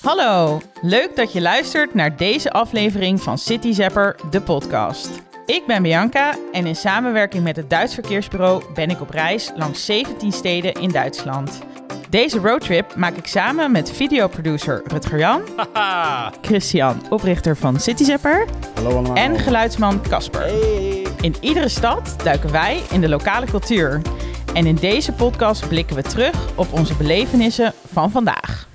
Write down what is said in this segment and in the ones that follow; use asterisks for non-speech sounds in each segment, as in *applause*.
Hallo, leuk dat je luistert naar deze aflevering van City Zapper, de podcast. Ik ben Bianca en in samenwerking met het Duits Verkeersbureau ben ik op reis langs 17 steden in Duitsland. Deze roadtrip maak ik samen met videoproducer Rutger Jan, *laughs* Christian, oprichter van City Zapper Hallo allemaal. en geluidsman Casper. Hey. In iedere stad duiken wij in de lokale cultuur. En in deze podcast blikken we terug op onze belevenissen van vandaag.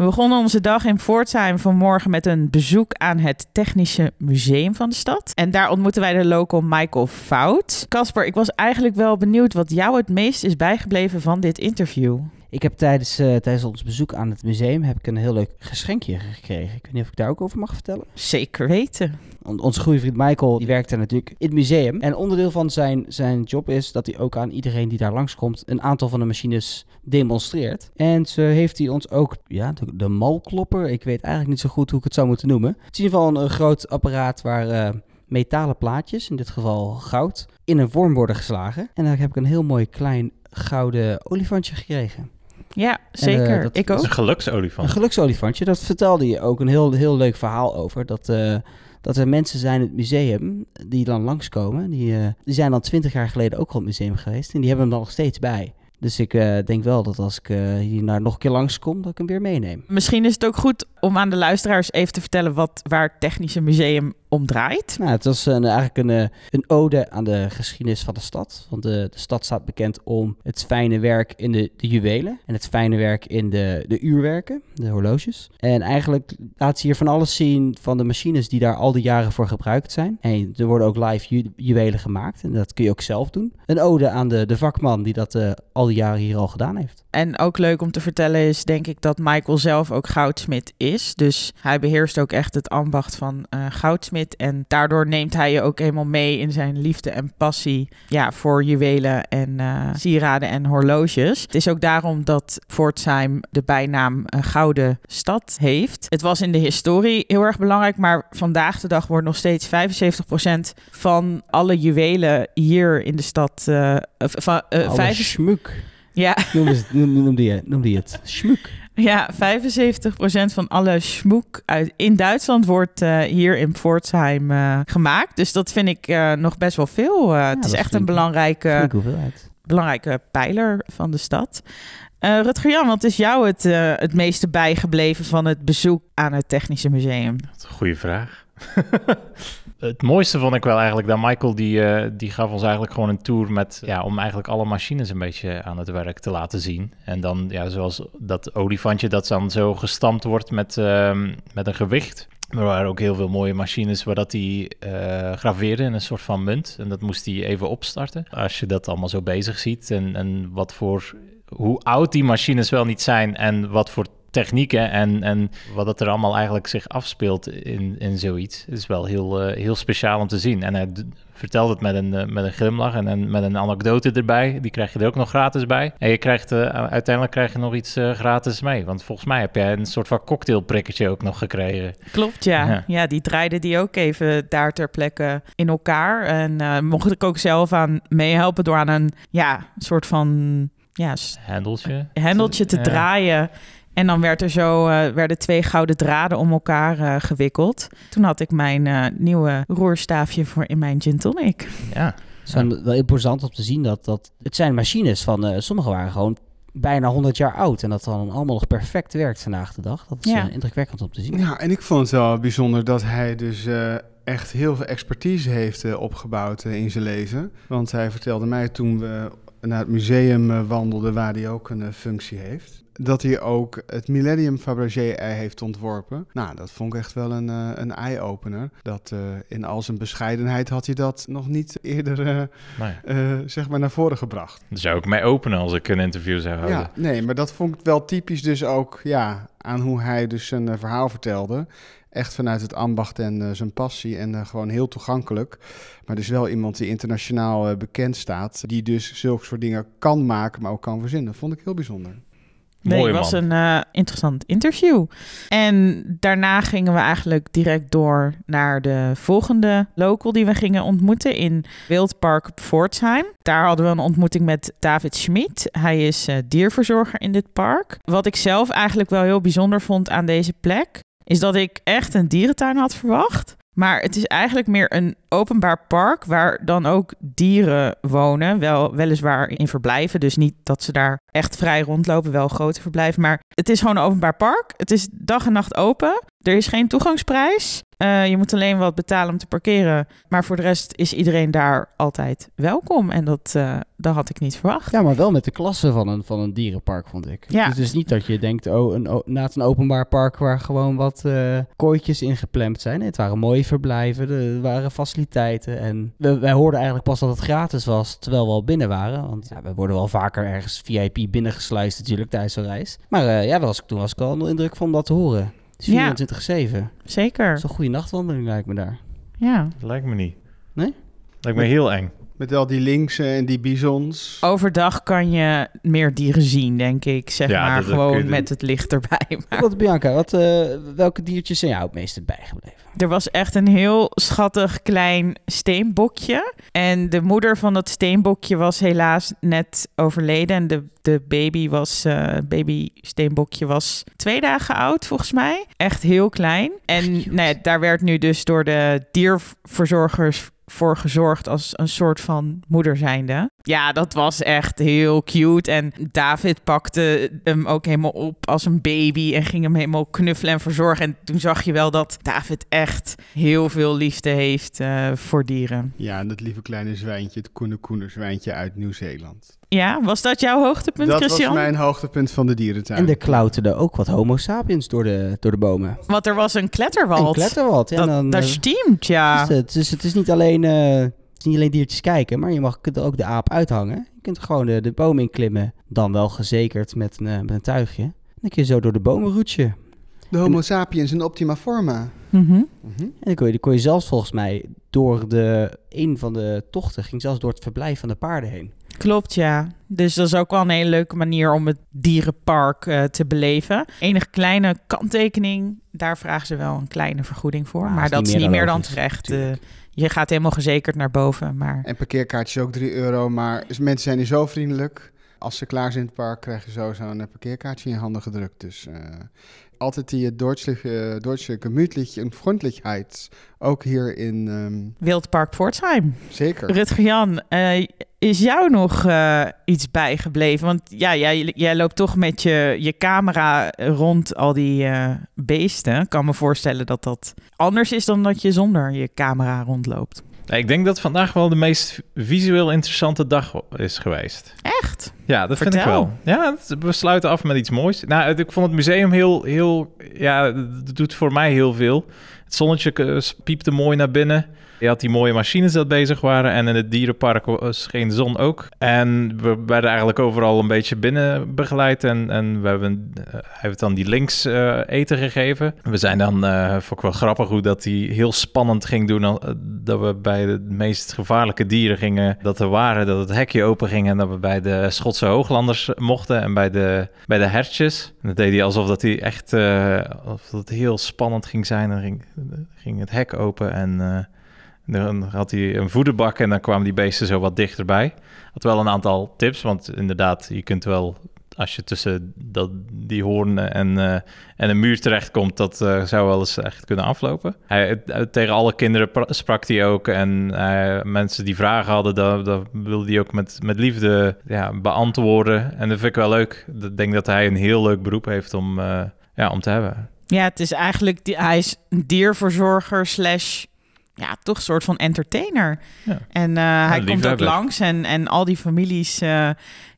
We begonnen onze dag in Voortsheim vanmorgen met een bezoek aan het Technische Museum van de stad. En daar ontmoetten wij de local Michael Fout. Casper, ik was eigenlijk wel benieuwd wat jou het meest is bijgebleven van dit interview. Ik heb tijdens, eh, tijdens ons bezoek aan het museum heb ik een heel leuk geschenkje gekregen. Ik weet niet of ik daar ook over mag vertellen. Zeker weten. On- onze goede vriend Michael, die werkt daar natuurlijk in het museum. En onderdeel van zijn, zijn job is dat hij ook aan iedereen die daar langskomt een aantal van de machines demonstreert. En zo heeft hij ons ook, ja, de, de malklopper. Ik weet eigenlijk niet zo goed hoe ik het zou moeten noemen. Het is in ieder geval een, een groot apparaat waar eh, metalen plaatjes, in dit geval goud, in een vorm worden geslagen. En daar heb ik een heel mooi klein gouden olifantje gekregen. Ja, eh, zeker. dat- ik Dat is ook. een geluksolifant. Een geluksolifantje, dat vertelde je ook een heel, heel leuk verhaal over. Dat, eh, dat er mensen zijn in het museum die dan langskomen. Die, eh, die zijn dan twintig jaar geleden ook al het museum geweest. En die hebben hem dan nog steeds bij. Dus ik eh, denk wel dat als ik eh, hier naar nog een keer langskom, dat ik hem weer meeneem. Misschien is het ook goed om aan de luisteraars even te vertellen wat, waar het Technische Museum om draait. Nou, het was een, eigenlijk een, eh, een ode aan de geschiedenis van de stad. Want de, de stad staat bekend om het fijne werk in de, de juwelen. En het fijne werk in de, de uurwerken, de horloges. En eigenlijk laat ze hier van alles zien van de machines die daar al die jaren voor gebruikt zijn. En er worden ook live ju- juwelen gemaakt. En dat kun je ook zelf doen. Een ode aan de, de vakman die dat eh, al die jaren hier al gedaan heeft. En ook leuk om te vertellen is, denk ik, dat Michael zelf ook goudsmid is. Dus hij beheerst ook echt het ambacht van eh goudsmid. En daardoor neemt hij je ook helemaal mee in zijn liefde en passie ja, voor juwelen en eh, sieraden en horloges. Het is ook daarom dat Fortsheim de bijnaam een gouden stad heeft. Het was in de historie heel erg belangrijk, maar vandaag de dag wordt nog steeds 75% van alle juwelen hier in de stad... eh, of van, eh, Alle vijf- schmuk. ja, Noemde, noemde, je, noemde je het. Schmuk. Ja, 75% van alle schmoek uit, in Duitsland wordt eh, hier in Pforzheim eh, gemaakt. Dus dat vind ik eh, nog best wel veel. Het is echt een belangrijke, belangrijke pijler van de stad. Eh Rutger Jan, wat is jou het, eh, het meeste bijgebleven van het bezoek aan het Technische Museum? Dat is een goede vraag. *laughs* het mooiste vond ik wel eigenlijk dat Michael die, eh, die gaf ons eigenlijk gewoon een tour met ja, om eigenlijk alle machines een beetje aan het werk te laten zien. En dan ja, zoals dat olifantje dat dan zo gestampt wordt met, ehm, met een gewicht. Maar er waren ook heel veel mooie machines waar dat hij eh, graveerde in een soort van munt. En dat moest hij even opstarten. Als je dat allemaal zo bezig ziet en, en wat voor, hoe oud die machines wel niet zijn en wat voor technieken en, en wat het er allemaal eigenlijk zich afspeelt in, in zoiets, is wel heel, eh, heel speciaal om te zien. En hij d- vertelt het met een, eh, met een glimlach en een, met een anekdote erbij. Die krijg je er ook nog gratis bij. En je krijgt, eh, uiteindelijk krijg je nog iets eh, gratis mee. Want volgens mij heb jij een soort van cocktailprikkertje ook nog gekregen. Klopt, ja. ja. Ja. die draaide die ook even daar ter plekke in elkaar. En eh, mocht ik ook zelf aan meehelpen door aan een ja, soort van ja, Hendeltje. hendeltje te Ja. draaien. En dan werd er zo, eh, werden twee gouden draden om elkaar eh, gewikkeld. Toen had ik mijn eh, nieuwe roerstaafje voor in mijn gin tonic. Ja. Het is wel imposant om te zien dat, dat het zijn machines van, eh sommige waren gewoon bijna 100 jaar oud. En dat dan allemaal nog perfect werkt vandaag de dag. Dat is Ja. indrukwekkend om te zien. Ja, en ik vond het wel bijzonder dat hij dus eh, echt heel veel expertise heeft eh, opgebouwd in zijn lezen. Want hij vertelde mij toen we naar het museum wandelden, waar hij ook een functie heeft. Dat hij ook het Millennium Fabergé ei heeft ontworpen. Nou, dat vond ik echt wel een, eh, een eye-opener. Dat eh, in al zijn bescheidenheid had hij dat nog niet eerder eh, Nee. zeg maar naar voren gebracht. Daar zou ik mee openen als ik een interview zou houden. Ja, nee, maar dat vond ik wel typisch dus ook ja, aan hoe hij dus zijn verhaal vertelde. Echt vanuit het ambacht en zijn passie en gewoon heel toegankelijk. Maar dus wel iemand die internationaal bekend staat, die dus zulke soort dingen kan maken, maar ook kan verzinnen. Vond ik heel bijzonder. Nee, Mooi, het was man. een eh, interessant interview. En daarna gingen we eigenlijk direct door naar de volgende local die we gingen ontmoeten in Wildpark Voortsheim. Daar hadden we een ontmoeting met David Schmid. Hij is eh, dierverzorger in dit park. Wat ik zelf eigenlijk wel heel bijzonder vond aan deze plek, is dat ik echt een dierentuin had verwacht. Maar het is eigenlijk meer een openbaar park waar dan ook dieren wonen. Wel, weliswaar in verblijven, dus niet dat ze daar echt vrij rondlopen, wel grote verblijven. Maar het is gewoon een openbaar park. Het is dag en nacht open. Er is geen toegangsprijs. Eh, je moet alleen wat betalen om te parkeren. Maar voor de rest is iedereen daar altijd welkom. En dat, eh, dat had ik niet verwacht. Ja, maar wel met de klasse van een, van een dierenpark, vond ik. Ja. Het is dus niet dat je denkt, oh, een, o- na een openbaar park waar gewoon wat eh kooitjes ingeplemd zijn. Nee, het waren mooie verblijven, er waren faciliteiten. En we, wij hoorden eigenlijk pas dat het gratis was, terwijl we al binnen waren. Want ja, we worden wel vaker ergens VIP binnengesluist natuurlijk tijdens zo'n reis. Maar ja, was, ik- toen was ik al onder indruk van om dat te horen. Het is Ja. 24-7. Dat Zeker. is een goede nachtwandeling lijkt me daar. Ja. Dat lijkt me niet. Nee? Lijkt me heel eng. Met al die linksen en die bisons. Overdag kan je meer dieren zien, denk ik. Zeg Ja, maar gewoon met het licht erbij. *laughs* Maar Wat, Bianca, wat, eh, welke diertjes zijn jou het meeste bijgebleven? er was echt een heel schattig klein steenbokje. En de moeder van dat steenbokje was helaas net overleden. En de, de baby was, eh, baby steenbokje was twee dagen oud, volgens mij. Echt heel klein. En nee, daar werd nu dus door de dierverzorgers voor gezorgd als een soort van moeder zijnde. Ja, dat was echt heel cute. En David pakte hem ook helemaal op als een baby en ging hem helemaal knuffelen en verzorgen. En toen zag je wel dat David echt heel veel liefde heeft eh, voor dieren. Ja, en dat lieve kleine zwijntje, het koene koener zwijntje uit Nieuw-Zeeland. Ja, was dat jouw hoogtepunt, Dat Christian? was mijn hoogtepunt van de dierentuin. En er klauterden ook wat homo sapiens door de, door de bomen. Want er was een kletterwald. Een kletterwald. Ja, dat, dan, dat eh, steamt, ja. is het. Dus het is niet alleen, eh, het is niet alleen diertjes kijken, maar je mag, kunt er ook de aap uithangen. Je kunt gewoon de, de boom inklimmen, dan wel gezekerd met een, met een tuigje. Dan kun je zo door de bomen roetsen. De homo sapiens in optima forma. Mhm. Mhm. En dan kon je, dan kon je zelfs volgens mij door de, een van de tochten, ging zelfs door het verblijf van de paarden heen. Klopt, ja. Dus dat is ook wel een hele leuke manier om het dierenpark eh, te beleven. Enige kleine kanttekening, daar vragen ze wel een kleine vergoeding voor. Ah, maar is dat niet is meer niet dan meer dan logisch, terecht. Eh, je gaat helemaal gezekerd naar boven, maar... En parkeerkaartjes ook 3 euro. Maar mensen zijn hier zo vriendelijk. Als ze klaar zijn in het park, krijg je zo zo'n eh, parkeerkaartje in je handen gedrukt. Dus eh, altijd die Duitse, uh, Duitse gemütlich en Freundlichkeit. Ook hier in... ehm, Wildpark Voortsheim. zeker. Rutger Jan, eh, is jou nog eh, iets bijgebleven? Want ja, jij, jij loopt toch met je, je camera rond al die eh, beesten. Ik kan me voorstellen dat dat anders is dan dat je zonder je camera rondloopt. Ik denk dat vandaag wel de meest visueel interessante dag is geweest. Echt? Ja, dat vind ik wel. Ja, we sluiten af met iets moois. Nou, ik vond het museum heel, heel, ja, het doet voor mij heel veel. Het zonnetje eh, piepte mooi naar binnen. Je had die mooie machines dat bezig waren. En in het dierenpark wa- scheen de zon ook. En we werden eigenlijk overal een beetje binnen begeleid. En, en we hebben, eh, heeft dan die links eh, eten gegeven. We zijn dan, eh vond ik wel grappig hoe dat hij heel spannend ging doen. eh, Dat we bij de meest gevaarlijke dieren gingen. Dat er waren, dat het hekje open ging. En dat we bij de Schotse hooglanders mochten. En bij de, bij de hertjes. Dat deed hij alsof dat hij echt, eh, het heel spannend ging zijn. En ging, ging het hek open en... eh, dan had hij een voederbak en dan kwamen die beesten zo wat dichterbij. Had wel een aantal tips, want inderdaad, je kunt wel als je tussen dat, die hoorn en, eh, en een muur terechtkomt, dat eh, zou wel eens echt kunnen aflopen. Hij, eh, tegen alle kinderen pra- sprak hij ook en eh, mensen die vragen hadden, dat, wilde hij ook met, met liefde ja, beantwoorden. En dat vind ik wel leuk. Ik denk dat hij een heel leuk beroep heeft om, eh, ja, om te hebben. Ja, het is eigenlijk, die, hij is een dierverzorger slash, ja, toch een soort van entertainer. Ja. En eh, hij komt ook langs en, en al die families, eh,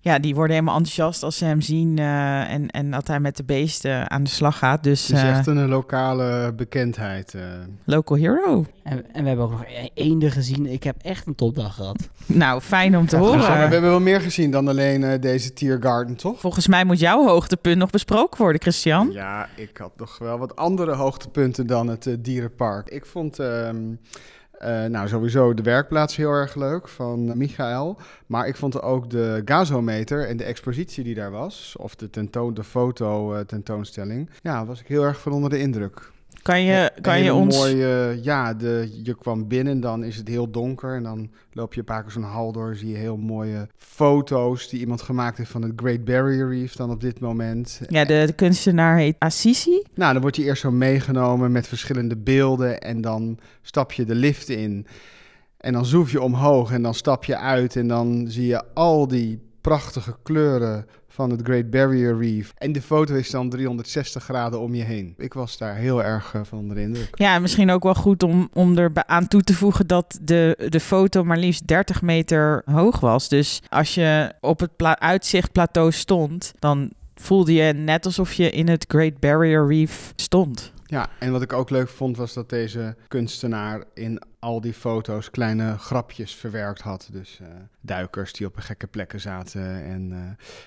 ja, die worden helemaal enthousiast als ze hem zien eh, en, en dat hij met de beesten aan de slag gaat. Dus Het is eh, echt een lokale bekendheid. eh. local hero. En, en we hebben ook nog e- eenden gezien. Ik heb echt een topdag gehad. Nou, fijn om te Ja, horen. maar we hebben wel meer gezien dan alleen eh, deze Tiergarden, toch? Volgens mij moet jouw hoogtepunt nog besproken worden, Christian. Ja, ik had nog wel wat andere hoogtepunten dan het eh, dierenpark. Ik vond ehm, Eh, nou, sowieso de werkplaats heel erg leuk van Michael. Maar ik vond ook de gasometer en de expositie die daar was, of de, tentoon, de foto tentoonstelling, ja, was ik heel erg van onder de indruk. Kan je, kan je ons... Mooie, ja, de, je kwam binnen, dan is het heel donker. En dan loop je een paar keer zo'n hal door. Zie je heel mooie foto's die iemand gemaakt heeft van het Great Barrier Reef dan op dit moment. Ja, de, de kunstenaar heet Assisi. Nou, dan word je eerst zo meegenomen met verschillende beelden. En dan stap je de lift in. En dan zoef je omhoog en dan stap je uit. En dan zie je al die prachtige kleuren van het Great Barrier Reef. En de foto is dan 360 graden om je heen. Ik was daar heel erg uh, van onder de indruk. Ja, misschien ook wel goed om, om er aan toe te voegen dat de, de foto maar liefst 30 meter hoog was. Dus als je op het uitzichtplateau stond, dan voelde je net alsof je in het Great Barrier Reef stond. Ja, en wat ik ook leuk vond was dat deze kunstenaar in al die foto's kleine grapjes verwerkt had. Dus uh, duikers die op gekke plekken zaten. En uh,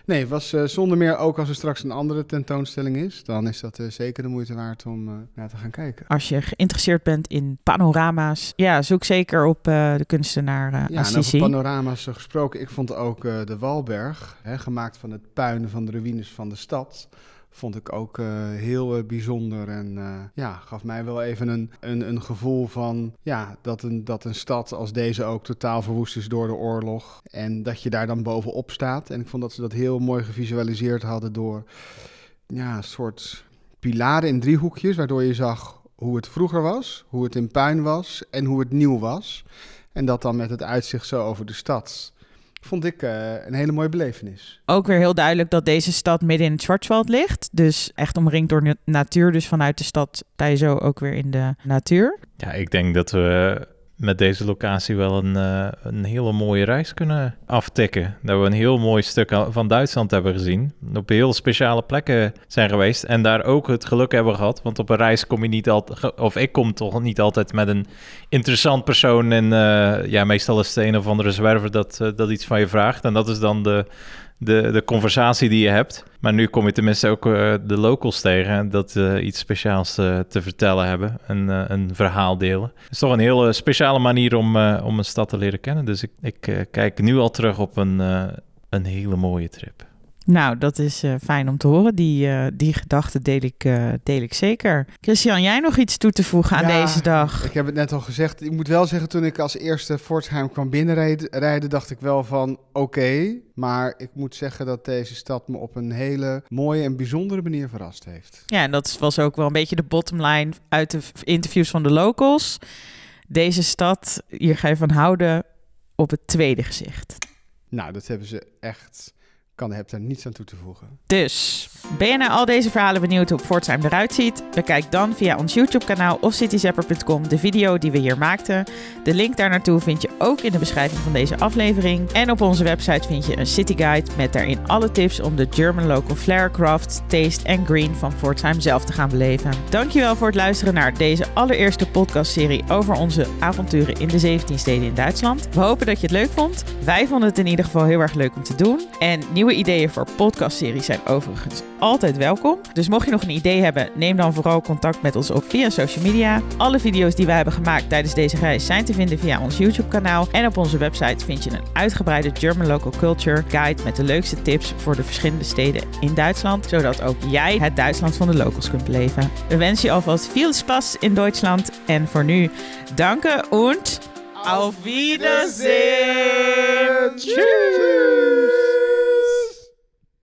nee, was uh, zonder meer ook als er straks een andere tentoonstelling is, dan is dat zeker de moeite waard om naar te gaan kijken. Als je geïnteresseerd bent in panorama's, ja, zoek zeker op de kunstenaar uh, Ja, en over panorama's gesproken, ik vond ook de Walberg, hè, gemaakt van het puin van de ruïnes van de stad vond ik ook uh, heel uh, bijzonder. En uh, ja, gaf mij wel even een, een, een gevoel van ja, dat, een, dat een stad als deze ook totaal verwoest is door de oorlog. En dat je daar dan bovenop staat. En ik vond dat ze dat heel mooi gevisualiseerd hadden door ja, een soort pilaren in driehoekjes, waardoor je zag hoe het vroeger was, hoe het in puin was en hoe het nieuw was. En dat dan met het uitzicht zo over de stad vond ik uh, een hele mooie belevenis. Ook weer heel duidelijk dat deze stad midden in het Schwarzwald ligt. Dus echt omringd door natuur. Dus vanuit de stad sta je zo ook weer in de natuur. Ja, ik denk dat we met deze locatie wel een, uh, een hele mooie reis kunnen aftikken. Dat we een heel mooi stuk van Duitsland hebben gezien. Op heel speciale plekken zijn geweest. En daar ook het geluk hebben gehad. Want op een reis kom je niet altijd... Of ik kom toch niet altijd met een interessant persoon. En uh, ja, meestal is het een of andere zwerver dat, uh, dat iets van je vraagt. En dat is dan de de, de conversatie die je hebt. Maar nu kom je tenminste ook uh, de locals tegen dat uh, iets speciaals uh, te vertellen hebben. Een, een verhaal delen. Het is toch een hele speciale manier om, om een stad te leren kennen. Dus ik, ik kijk nu al terug op een, een hele mooie trip. Nou, dat is uh, fijn om te horen. Die, uh, die gedachte deel ik, uh, deel ik zeker. Christian, jij nog iets toe te voegen aan deze dag? Ik heb het net al gezegd. Ik moet wel zeggen, toen ik als eerste Fortsheim kwam binnenrijden, dacht ik wel van oké. Okay, maar ik moet zeggen dat deze stad me op een hele mooie en bijzondere manier verrast heeft. Ja, en dat was ook wel een beetje de bottomline uit de interviews van de locals. Deze stad, hier ga je van houden op het tweede gezicht. Nou, dat hebben ze echt kan, heb daar niets aan toe te voegen. Dus, ben je naar al deze verhalen benieuwd hoe Fortsheim eruit ziet? Bekijk dan via ons YouTube-kanaal of cityzapper.com de video die we hier maakten. De link daar naartoe vind je ook in de beschrijving van deze aflevering. En op onze website vind je een city guide met daarin alle tips om de German local flair, craft, taste en green van Fortsheim zelf te gaan beleven. Dankjewel voor het luisteren naar deze allereerste podcastserie over onze avonturen in de 17 steden in Duitsland. We hopen dat je het leuk vond. Wij vonden het in ieder geval heel erg leuk om te doen. En nieuw Nieuwe ideeën voor podcastseries zijn overigens altijd welkom. Dus mocht je nog een idee hebben, neem dan vooral contact met ons op via social media. Alle video's die we hebben gemaakt tijdens deze reis zijn te vinden via ons YouTube kanaal. En op onze website vind je een uitgebreide German Local Culture Guide met de leukste tips voor de verschillende steden in Duitsland. Zodat ook jij het Duitsland van de locals kunt beleven. We wensen je alvast veel spas in Duitsland. En voor nu, danken en auf Wiedersehen. Tschüss.